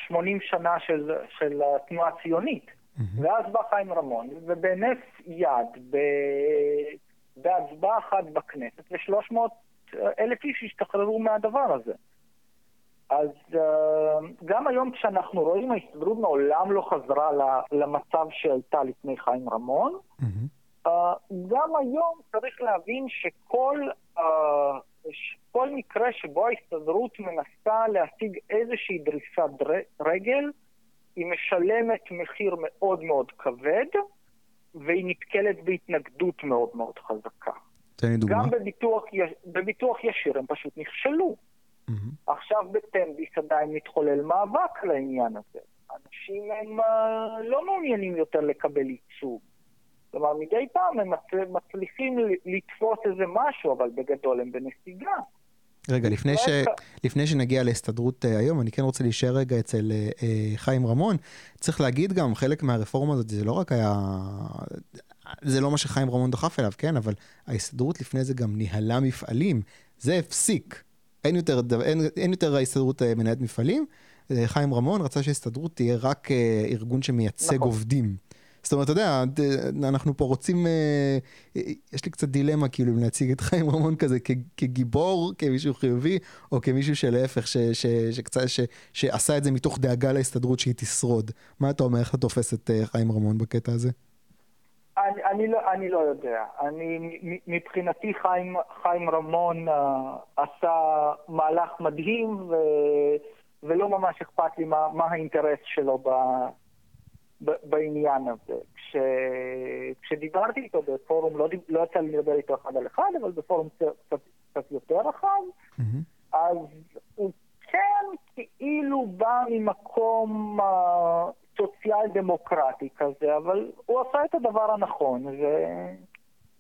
80 שנה של, של התנועה הציונית. Mm-hmm. ואז בא חיים רמון, ובהינף יד, ב... בהצבעה אחת בכנסת, ו-300 אלף איש השתחררו מהדבר הזה. אז uh, גם היום כשאנחנו רואים, ההסתדרות מעולם לא חזרה למצב שהייתה לפני חיים רמון. Mm-hmm. גם היום צריך להבין שכל כל מקרה שבו ההסתדרות מנסה להשיג איזושהי דריסת רגל, היא משלמת מחיר מאוד מאוד כבד, והיא נתקלת בהתנגדות מאוד מאוד חזקה. תן לי דוגמה. גם בביטוח, בביטוח ישיר הם פשוט נכשלו. Mm-hmm. עכשיו בטנביס עדיין מתחולל מאבק לעניין הזה. אנשים הם uh, לא מעוניינים יותר לקבל ייצוג. כלומר, מדי פעם הם מצליחים לתפוס איזה משהו, אבל בגדול הם בנסיגה. רגע, לפני, ש... לפני שנגיע להסתדרות uh, היום, אני כן רוצה להישאר רגע אצל uh, חיים רמון. צריך להגיד גם, חלק מהרפורמה הזאת, זה לא רק היה... זה לא מה שחיים רמון דחף אליו, כן? אבל ההסתדרות לפני זה גם ניהלה מפעלים. זה הפסיק. אין יותר, אין, אין יותר ההסתדרות uh, מנהלת מפעלים. חיים רמון רצה שההסתדרות תהיה רק uh, ארגון שמייצג נכון. עובדים. זאת אומרת, אתה יודע, אנחנו פה רוצים, אה, יש לי קצת דילמה כאילו אם להציג את חיים רמון כזה כגיבור, כמישהו חיובי, או כמישהו שלהפך, שעשה את זה מתוך דאגה להסתדרות שהיא תשרוד. מה אתה אומר, איך אתה תופס את אה, חיים רמון בקטע הזה? אני, אני, לא, אני לא יודע. אני, מבחינתי חיים, חיים רמון uh, עשה מהלך מדהים ו, ולא ממש אכפת לי מה, מה האינטרס שלו ב, בעניין הזה. כש, כשדיברתי איתו בפורום, לא, לא יצא לי לדבר איתו אחד על אחד, אבל בפורום קצת, קצת יותר רחב, mm-hmm. אז הוא כן, כאילו בא ממקום uh, סוציאל דמוקרטי כזה, אבל הוא עשה את הדבר הנכון, ו...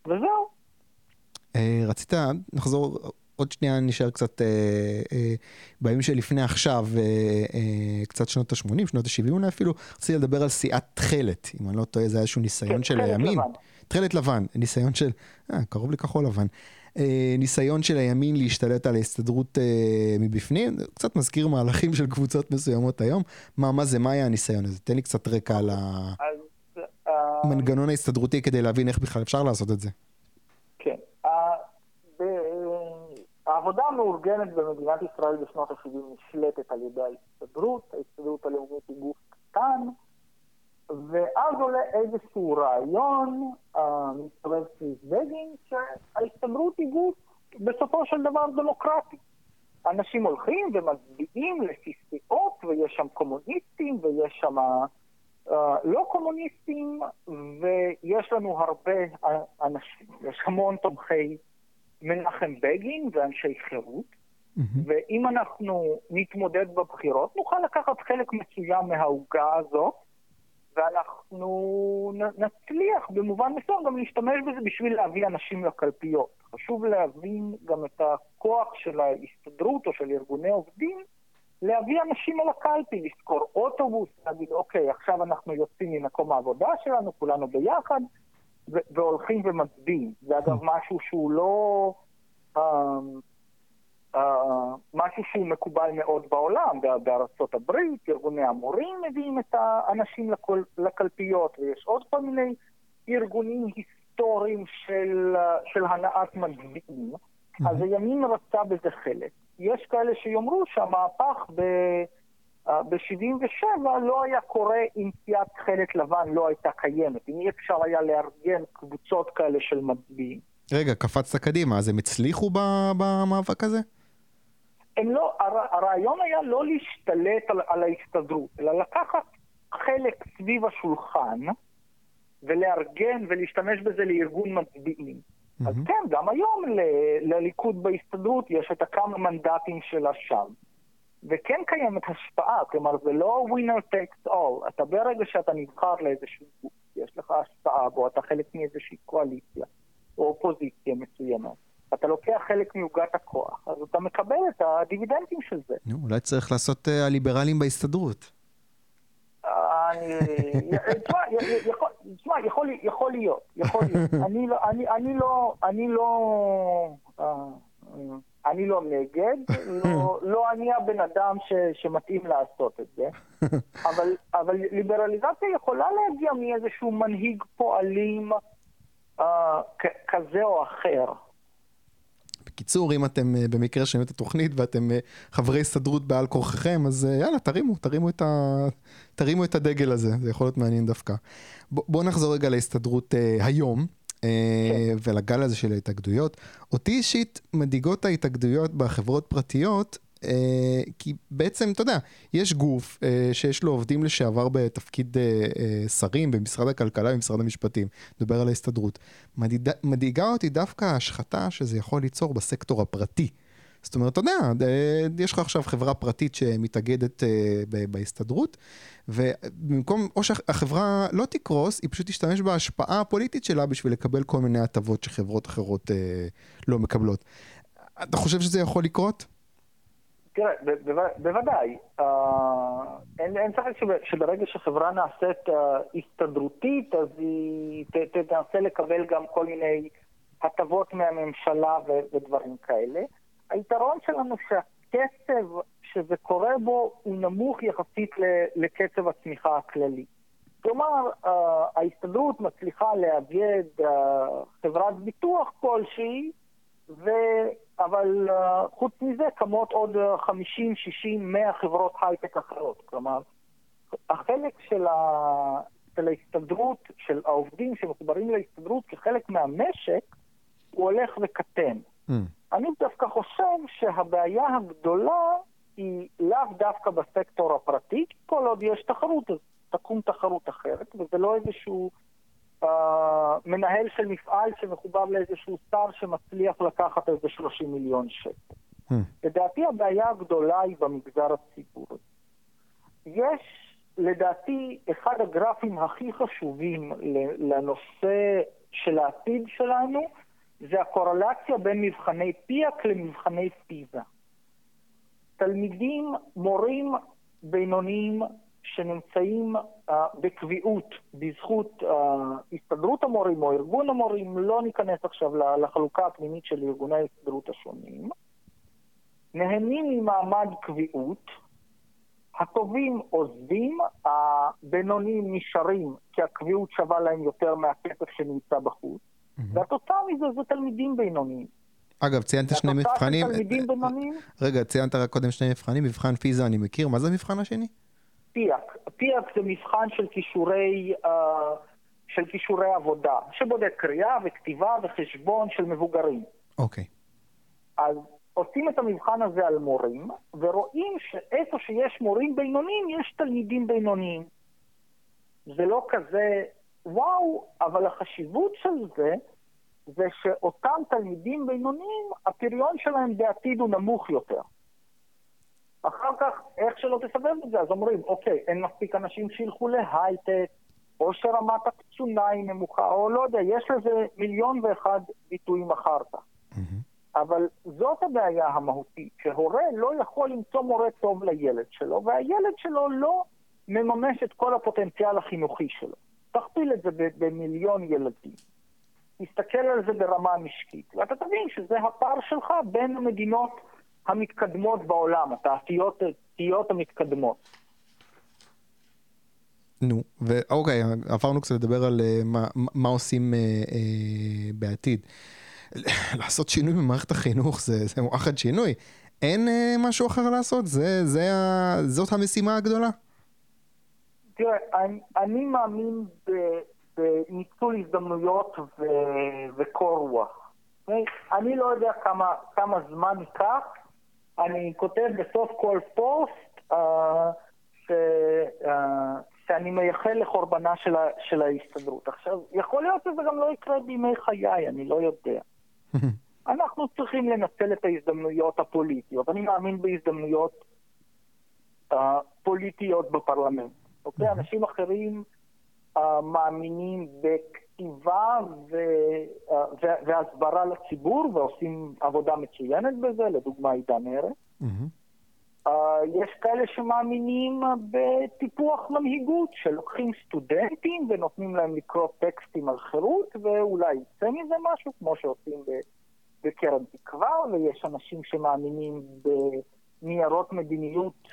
וזהו. Uh, רצית, נחזור עוד שנייה נשאר קצת אה, אה, בימים שלפני עכשיו, אה, אה, קצת שנות ה-80, שנות ה-70 אולי אפילו, רציתי לדבר על סיעת תכלת, אם אני לא טועה, זה היה איזשהו ניסיון כן, של תכלת הימין. לבן. תכלת לבן, ניסיון של, אה, קרוב לכחול לבן. אה, ניסיון של הימין להשתלט על ההסתדרות אה, מבפנים, קצת מזכיר מהלכים של קבוצות מסוימות היום. מה, מה זה, מה היה הניסיון הזה? תן לי קצת רקע על המנגנון ההסתדרותי כדי להבין איך בכלל אפשר לעשות את זה. כן. ה- ב- העבודה המאורגנת במדינת ישראל בשנות ה-70 נשלטת על ידי ההסתדרות, ההסתדרות הלאומית היא גוף קטן, ואז עולה איזשהו רעיון, אה, מסתובב סביב בגין, שההסתדרות היא גוף בסופו של דבר דמוקרטי. אנשים הולכים ומצביעים לפי סיעות, ויש שם קומוניסטים, ויש שם אה, לא קומוניסטים, ויש לנו הרבה אה, אנשים, יש המון תומכי מנחם בגין ואנשי חירות, ואם אנחנו נתמודד בבחירות, נוכל לקחת חלק מסוים מהעוגה הזאת, ואנחנו נצליח במובן מסוים גם להשתמש בזה בשביל להביא אנשים לקלפיות. חשוב להבין גם את הכוח של ההסתדרות או של ארגוני עובדים להביא אנשים אל הקלפי, לשכור אוטובוס, להגיד, אוקיי, עכשיו אנחנו יוצאים ממקום העבודה שלנו, כולנו ביחד, והולכים ומצביעים. זה אגב משהו שהוא לא... אה, אה, משהו שהוא מקובל מאוד בעולם, בארצות הברית, ארגוני המורים מביאים את האנשים לכל, לקלפיות, ויש עוד כל מיני ארגונים היסטוריים של, אה, של הנעת מצביעים. אז הימין רצה בזה חלק. יש כאלה שיאמרו שהמהפך ב... ב-77 לא היה קורה אם סיעת תכלת לבן לא הייתה קיימת, אם אי אפשר היה לארגן קבוצות כאלה של מצביעים. רגע, קפצת קדימה, אז הם הצליחו במאבק הזה? הם לא, הר, הרעיון היה לא להשתלט על, על ההסתדרות, אלא לקחת חלק סביב השולחן ולארגן ולהשתמש בזה לארגון מצביעים. אז מהמם. כן, גם היום ל- לליכוד בהסתדרות יש את הכמה מנדטים שלה שם. וכן קיימת השפעה, כלומר זה לא winner takes all. אתה ברגע שאתה נבחר לאיזשהו גוף, יש לך השפעה בו, אתה חלק מאיזושהי קואליציה או אופוזיציה מסוימת. אתה לוקח חלק מעוגת הכוח, אז אתה מקבל את הדיבידנדים של זה. נו, אולי צריך לעשות אה, הליברלים בהסתדרות. תשמע, יכול- להיות, יכול להיות. אני לא, אני- לא, נגד, לא- לא אני הבן אדם ש- שמתאים לעשות את זה, אבל, אבל ליברליזציה יכולה להגיע מאיזשהו מנהיג פועלים כ- כזה או אחר. בקיצור, אם אתם אה, במקרה שומעים את התוכנית ואתם אה, חברי הסתדרות בעל כורחכם, אז אה, יאללה, תרימו, תרימו את, ה... תרימו את הדגל הזה, זה יכול להיות מעניין דווקא. ב- בואו נחזור רגע להסתדרות אה, היום. אה, ולגל הזה של ההתאגדויות. אותי אישית מדאיגות ההתאגדויות בחברות פרטיות, אה, כי בעצם, אתה יודע, יש גוף אה, שיש לו עובדים לשעבר בתפקיד שרים במשרד הכלכלה ובמשרד המשפטים, מדבר על ההסתדרות. מדאיגה אותי דווקא ההשחתה שזה יכול ליצור בסקטור הפרטי. זאת אומרת, אתה יודע, אה, יש לך עכשיו חברה פרטית שמתאגדת אה, בהסתדרות, ובמקום, או שהחברה לא תקרוס, היא פשוט תשתמש בהשפעה הפוליטית שלה בשביל לקבל כל מיני הטבות שחברות אחרות אה, לא מקבלות. אתה חושב שזה יכול לקרות? תראה, בוודאי. אין ספק שב- שברגע שחברה נעשית הסתדרותית, אז היא תנסה לקבל גם כל מיני הטבות מהממשלה ודברים כאלה. היתרון שלנו שהקצב שזה קורה בו הוא נמוך יחסית לקצב הצמיחה הכללי. כלומר, ההסתדרות מצליחה לאגד חברת ביטוח כלשהי, ו... אבל חוץ מזה קמות עוד uh, 50, 60, 100 חברות הייטק אחרות. כלומר, החלק של, ה... של ההסתדרות, של העובדים שמחוברים להסתדרות כחלק מהמשק, הוא הולך וקטן. Mm. אני דווקא חושב שהבעיה הגדולה היא לאו דווקא בסקטור הפרטי, כי כל עוד יש תחרות, אז תקום תחרות אחרת, וזה לא איזשהו אה, מנהל של מפעל שמחובר לאיזשהו שר שמצליח לקחת איזה 30 מיליון שקל. Hmm. לדעתי הבעיה הגדולה היא במגזר הציבורי. יש, לדעתי, אחד הגרפים הכי חשובים לנושא של העתיד שלנו, זה הקורלציה בין מבחני פיאק למבחני פיזה. תלמידים, מורים בינוניים שנמצאים uh, בקביעות בזכות uh, הסתדרות המורים או ארגון המורים, לא ניכנס עכשיו לחלוקה הפנימית של ארגוני ההסתדרות השונים, נהנים ממעמד קביעות, הטובים עוזבים, הבינוניים נשארים כי הקביעות שווה להם יותר מהכסף שנמצא בחוץ. והתוצאה מזה זה תלמידים בינוניים. אגב, ציינת שני מבחנים. תלמידים בינוניים? רגע, ציינת רק קודם שני מבחנים, מבחן פיזה אני מכיר, מה זה המבחן השני? פיאק. פיאק זה מבחן של כישורי, uh, של כישורי עבודה, שבודק קריאה וכתיבה וחשבון של מבוגרים. אוקיי. Okay. אז עושים את המבחן הזה על מורים, ורואים שאיפה שיש מורים בינוניים, יש תלמידים בינוניים. זה לא כזה וואו, אבל החשיבות של זה, זה שאותם תלמידים בינוניים, הפריון שלהם בעתיד הוא נמוך יותר. אחר כך, איך שלא תסבב את זה, אז אומרים, אוקיי, אין מספיק אנשים שילכו להייטק, או שרמת הקצונה היא נמוכה, או לא יודע, יש לזה מיליון ואחד ביטויים אחר כך. Mm-hmm. אבל זאת הבעיה המהותית, שהורה לא יכול למצוא מורה טוב לילד שלו, והילד שלו לא מממש את כל הפוטנציאל החינוכי שלו. תכפיל את זה במיליון ילדים. תסתכל על זה ברמה המשקית, ואתה תבין שזה הפער שלך בין המדינות המתקדמות בעולם, התעשיות המתקדמות. נו, ואוקיי, עברנו קצת לדבר על uh, מה, מה עושים uh, uh, בעתיד. לעשות שינוי במערכת החינוך זה, זה מואחד שינוי. אין uh, משהו אחר לעשות? זה, זה זאת המשימה הגדולה? תראה, אני, אני מאמין בניצול הזדמנויות ו, וקור רוח. אני לא יודע כמה, כמה זמן ייקח, אני כותב בסוף כל פוסט uh, ש, uh, שאני מייחל לחורבנה של, ה, של ההסתדרות. עכשיו, יכול להיות שזה גם לא יקרה בימי חיי, אני לא יודע. אנחנו צריכים לנצל את ההזדמנויות הפוליטיות. אני מאמין בהזדמנויות uh, פוליטיות בפרלמנט. אוקיי? אנשים אחרים uh, מאמינים בכתיבה ו, uh, והסברה לציבור ועושים עבודה מצוינת בזה, לדוגמה עידן ארץ. Uh, יש כאלה שמאמינים בטיפוח מנהיגות, שלוקחים סטודנטים ונותנים להם לקרוא טקסטים על חירות, ואולי יצא מזה משהו, כמו שעושים בקרן תקווה, ויש אנשים שמאמינים בניירות מדיניות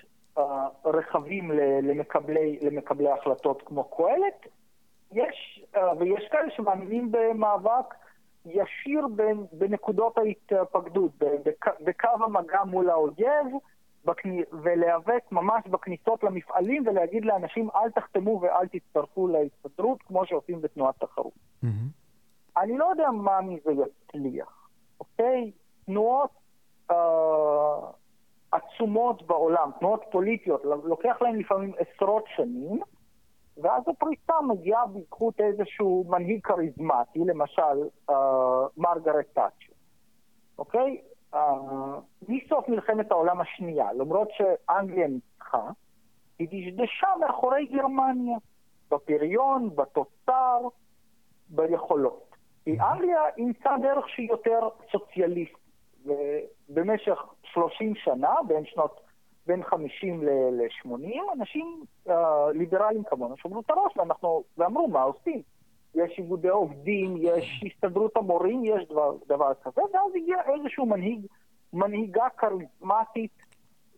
רחבים למקבלי, למקבלי החלטות כמו קהלת. יש, uh, ויש כאלה שמאמינים במאבק ישיר בנקודות ההתפקדות, בק, בקו המגע מול האויב, ולהיאבק ממש בכניסות למפעלים ולהגיד לאנשים אל תחתמו ואל תצטרפו להסתדרות כמו שעושים בתנועת תחרות. Mm-hmm. אני לא יודע מה מזה יצליח, אוקיי? תנועות אה, עצומות בעולם, תנועות פוליטיות, לוקח להן לפעמים עשרות שנים, ואז הפריצה מגיעה בזכות איזשהו מנהיג כריזמטי, למשל uh, מרגרט תאצ'ר, אוקיי? Uh, מסוף מלחמת העולם השנייה, למרות שאנגליה ניצחה, היא דשדשה מאחורי גרמניה, בפריון, בתוצר, ביכולות. כי אנגליה אימצה דרך שהיא יותר סוציאליסטית, ובמשך 30 שנה, בין שנות בין 50 ל-80, אנשים uh, ליברליים כמונו שברו את הראש ואנחנו, ואמרו מה עושים. יש איגודי עובדים, יש הסתדרות המורים, יש דבר, דבר כזה, ואז הגיע איזשהו מנהיג, מנהיגה כריזמטית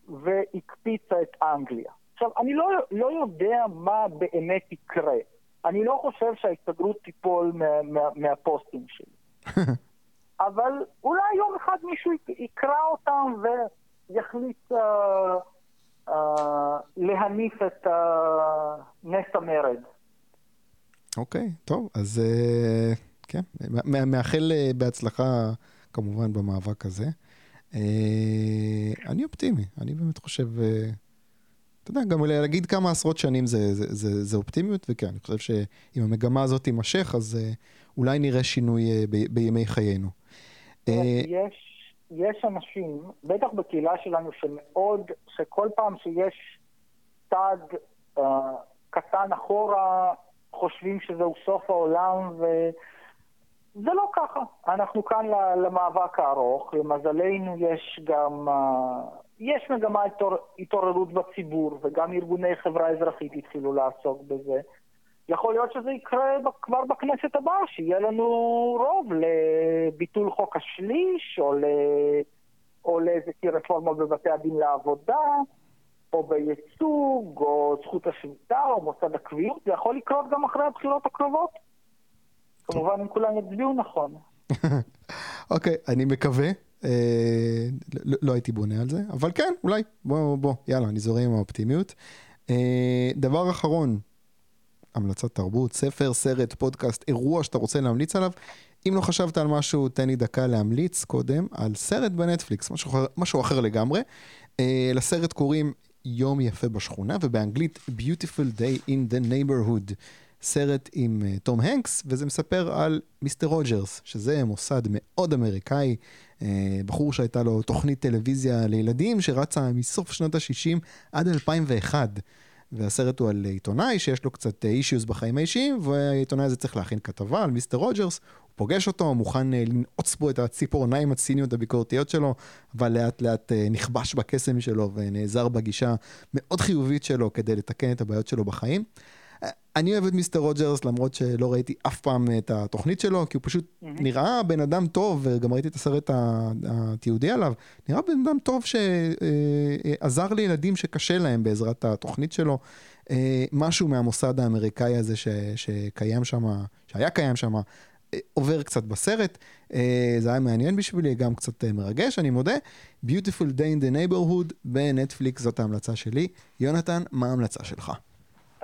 והקפיצה את אנגליה. עכשיו, אני לא, לא יודע מה באמת יקרה. אני לא חושב שההסתדרות תיפול מה, מה, מהפוסטים שלי. אבל אולי יום אחד מישהו יקרא אותם ו... יחליט uh, uh, להניף את uh, נס המרד. אוקיי, okay, טוב, אז uh, כן, מאחל uh, בהצלחה כמובן במאבק הזה. Uh, אני אופטימי, אני באמת חושב, uh, אתה יודע, גם להגיד כמה עשרות שנים זה, זה, זה, זה אופטימיות, וכן, אני חושב שאם המגמה הזאת תימשך, אז uh, אולי נראה שינוי uh, ב, בימי חיינו. יש יש אנשים, בטח בקהילה שלנו, שמאוד, שכל פעם שיש צעד uh, קטן אחורה, חושבים שזהו סוף העולם, וזה לא ככה. אנחנו כאן למאבק הארוך, למזלנו יש גם, uh, יש מגמה התעוררות בציבור, וגם ארגוני חברה אזרחית התחילו לעסוק בזה. יכול להיות שזה יקרה כבר בכנסת הבאה, שיהיה לנו רוב לביטול חוק השליש, או, ל... או לאיזושהי רפורמה בבתי הדין לעבודה, או בייצוג, או זכות השביתה, או מוסד הקביעות, זה יכול לקרות גם אחרי הבחירות הקרובות. כמובן, אם כולם יצביעו נכון. אוקיי, okay, אני מקווה. אה, לא, לא הייתי בונה על זה, אבל כן, אולי. בוא, בוא, יאללה, אני זורם עם האופטימיות. אה, דבר אחרון, המלצת תרבות, ספר, סרט, פודקאסט, אירוע שאתה רוצה להמליץ עליו. אם לא חשבת על משהו, תן לי דקה להמליץ קודם על סרט בנטפליקס, משהו אחר, משהו אחר לגמרי. Uh, לסרט קוראים יום יפה בשכונה, ובאנגלית Beautiful Day in the Neighborhood. סרט עם uh, תום הנקס, וזה מספר על מיסטר רוג'רס, שזה מוסד מאוד אמריקאי, uh, בחור שהייתה לו תוכנית טלוויזיה לילדים, שרצה מסוף שנות ה-60 עד 2001. והסרט הוא על עיתונאי שיש לו קצת אישיוס בחיים האישיים, והעיתונאי הזה צריך להכין כתבה על מיסטר רוג'רס, הוא פוגש אותו, מוכן אה, לנעוץ בו את הציפורניים הציניות הביקורתיות שלו, אבל לאט לאט אה, נכבש בקסם שלו ונעזר בגישה מאוד חיובית שלו כדי לתקן את הבעיות שלו בחיים. אני אוהב את מיסטר רוג'רס למרות שלא ראיתי אף פעם את התוכנית שלו, כי הוא פשוט mm-hmm. נראה בן אדם טוב, וגם ראיתי את הסרט התיעודי עליו, נראה בן אדם טוב שעזר לילדים שקשה להם בעזרת התוכנית שלו. אה, משהו מהמוסד האמריקאי הזה ש, שקיים שם, שהיה קיים שם, אה, עובר קצת בסרט. אה, זה היה מעניין בשבילי, גם קצת מרגש, אני מודה. Beautiful Day in the Neighborhood בנטפליקס, זאת ההמלצה שלי. יונתן, מה ההמלצה שלך?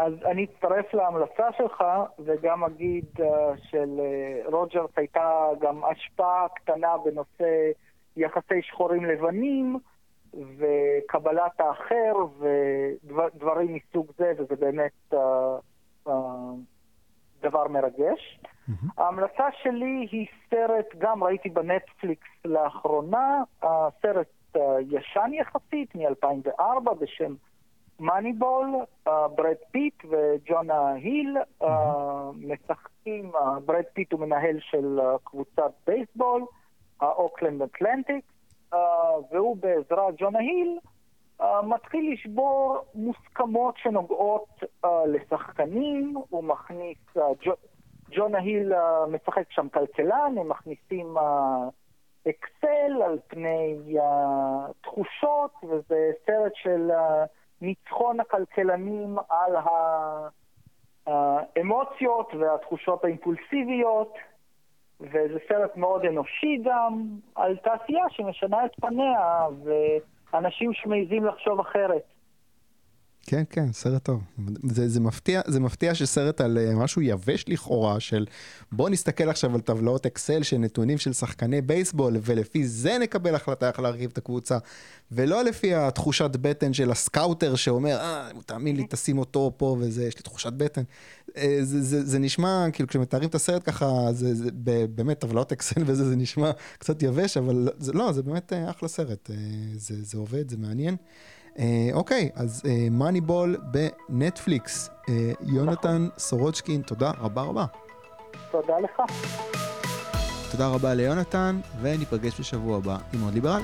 אז אני אצטרף להמלצה שלך, וגם אגיד uh, שלרוג'רס uh, הייתה גם השפעה קטנה בנושא יחסי שחורים לבנים, וקבלת האחר, ודברים מסוג זה, וזה באמת uh, uh, דבר מרגש. Mm-hmm. ההמלצה שלי היא סרט, גם ראיתי בנטפליקס לאחרונה, uh, סרט uh, ישן יחסית, מ-2004, בשם מאניבול, ברד פיט וג'ונה היל משחקים, ברד פיט הוא מנהל של קבוצת בייסבול, אוקלנד אתלטיקס, והוא בעזרת ג'ונה היל מתחיל לשבור מוסכמות שנוגעות לשחקנים, הוא מכניס, ג'ונה היל משחק שם כלכלן, הם מכניסים אקסל על פני תחושות, וזה סרט של... ניצחון הכלכלנים על האמוציות והתחושות האימפולסיביות, וזה סרט מאוד אנושי גם, על תעשייה שמשנה את פניה, ואנשים שמעיזים לחשוב אחרת. כן, כן, סרט טוב. זה, זה, מפתיע, זה מפתיע שסרט על אה, משהו יבש לכאורה, של בוא נסתכל עכשיו על טבלאות אקסל של נתונים של שחקני בייסבול, ולפי זה נקבל החלטה איך להרחיב את הקבוצה, ולא לפי התחושת בטן של הסקאוטר שאומר, אה, תאמין לי, תשים אותו פה וזה, יש לי תחושת בטן. אה, זה, זה, זה נשמע, כאילו כשמתארים את הסרט ככה, זה, זה באמת טבלאות אקסל וזה, זה נשמע קצת יבש, אבל זה, לא, זה באמת אה, אחלה סרט. זה, זה עובד, זה מעניין. אה, אוקיי, אז מאניבול אה, בנטפליקס. אה, יונתן סורוצ'קין, תודה רבה רבה. תודה לך. תודה רבה ליונתן, וניפגש בשבוע הבא עם עוד ליברל.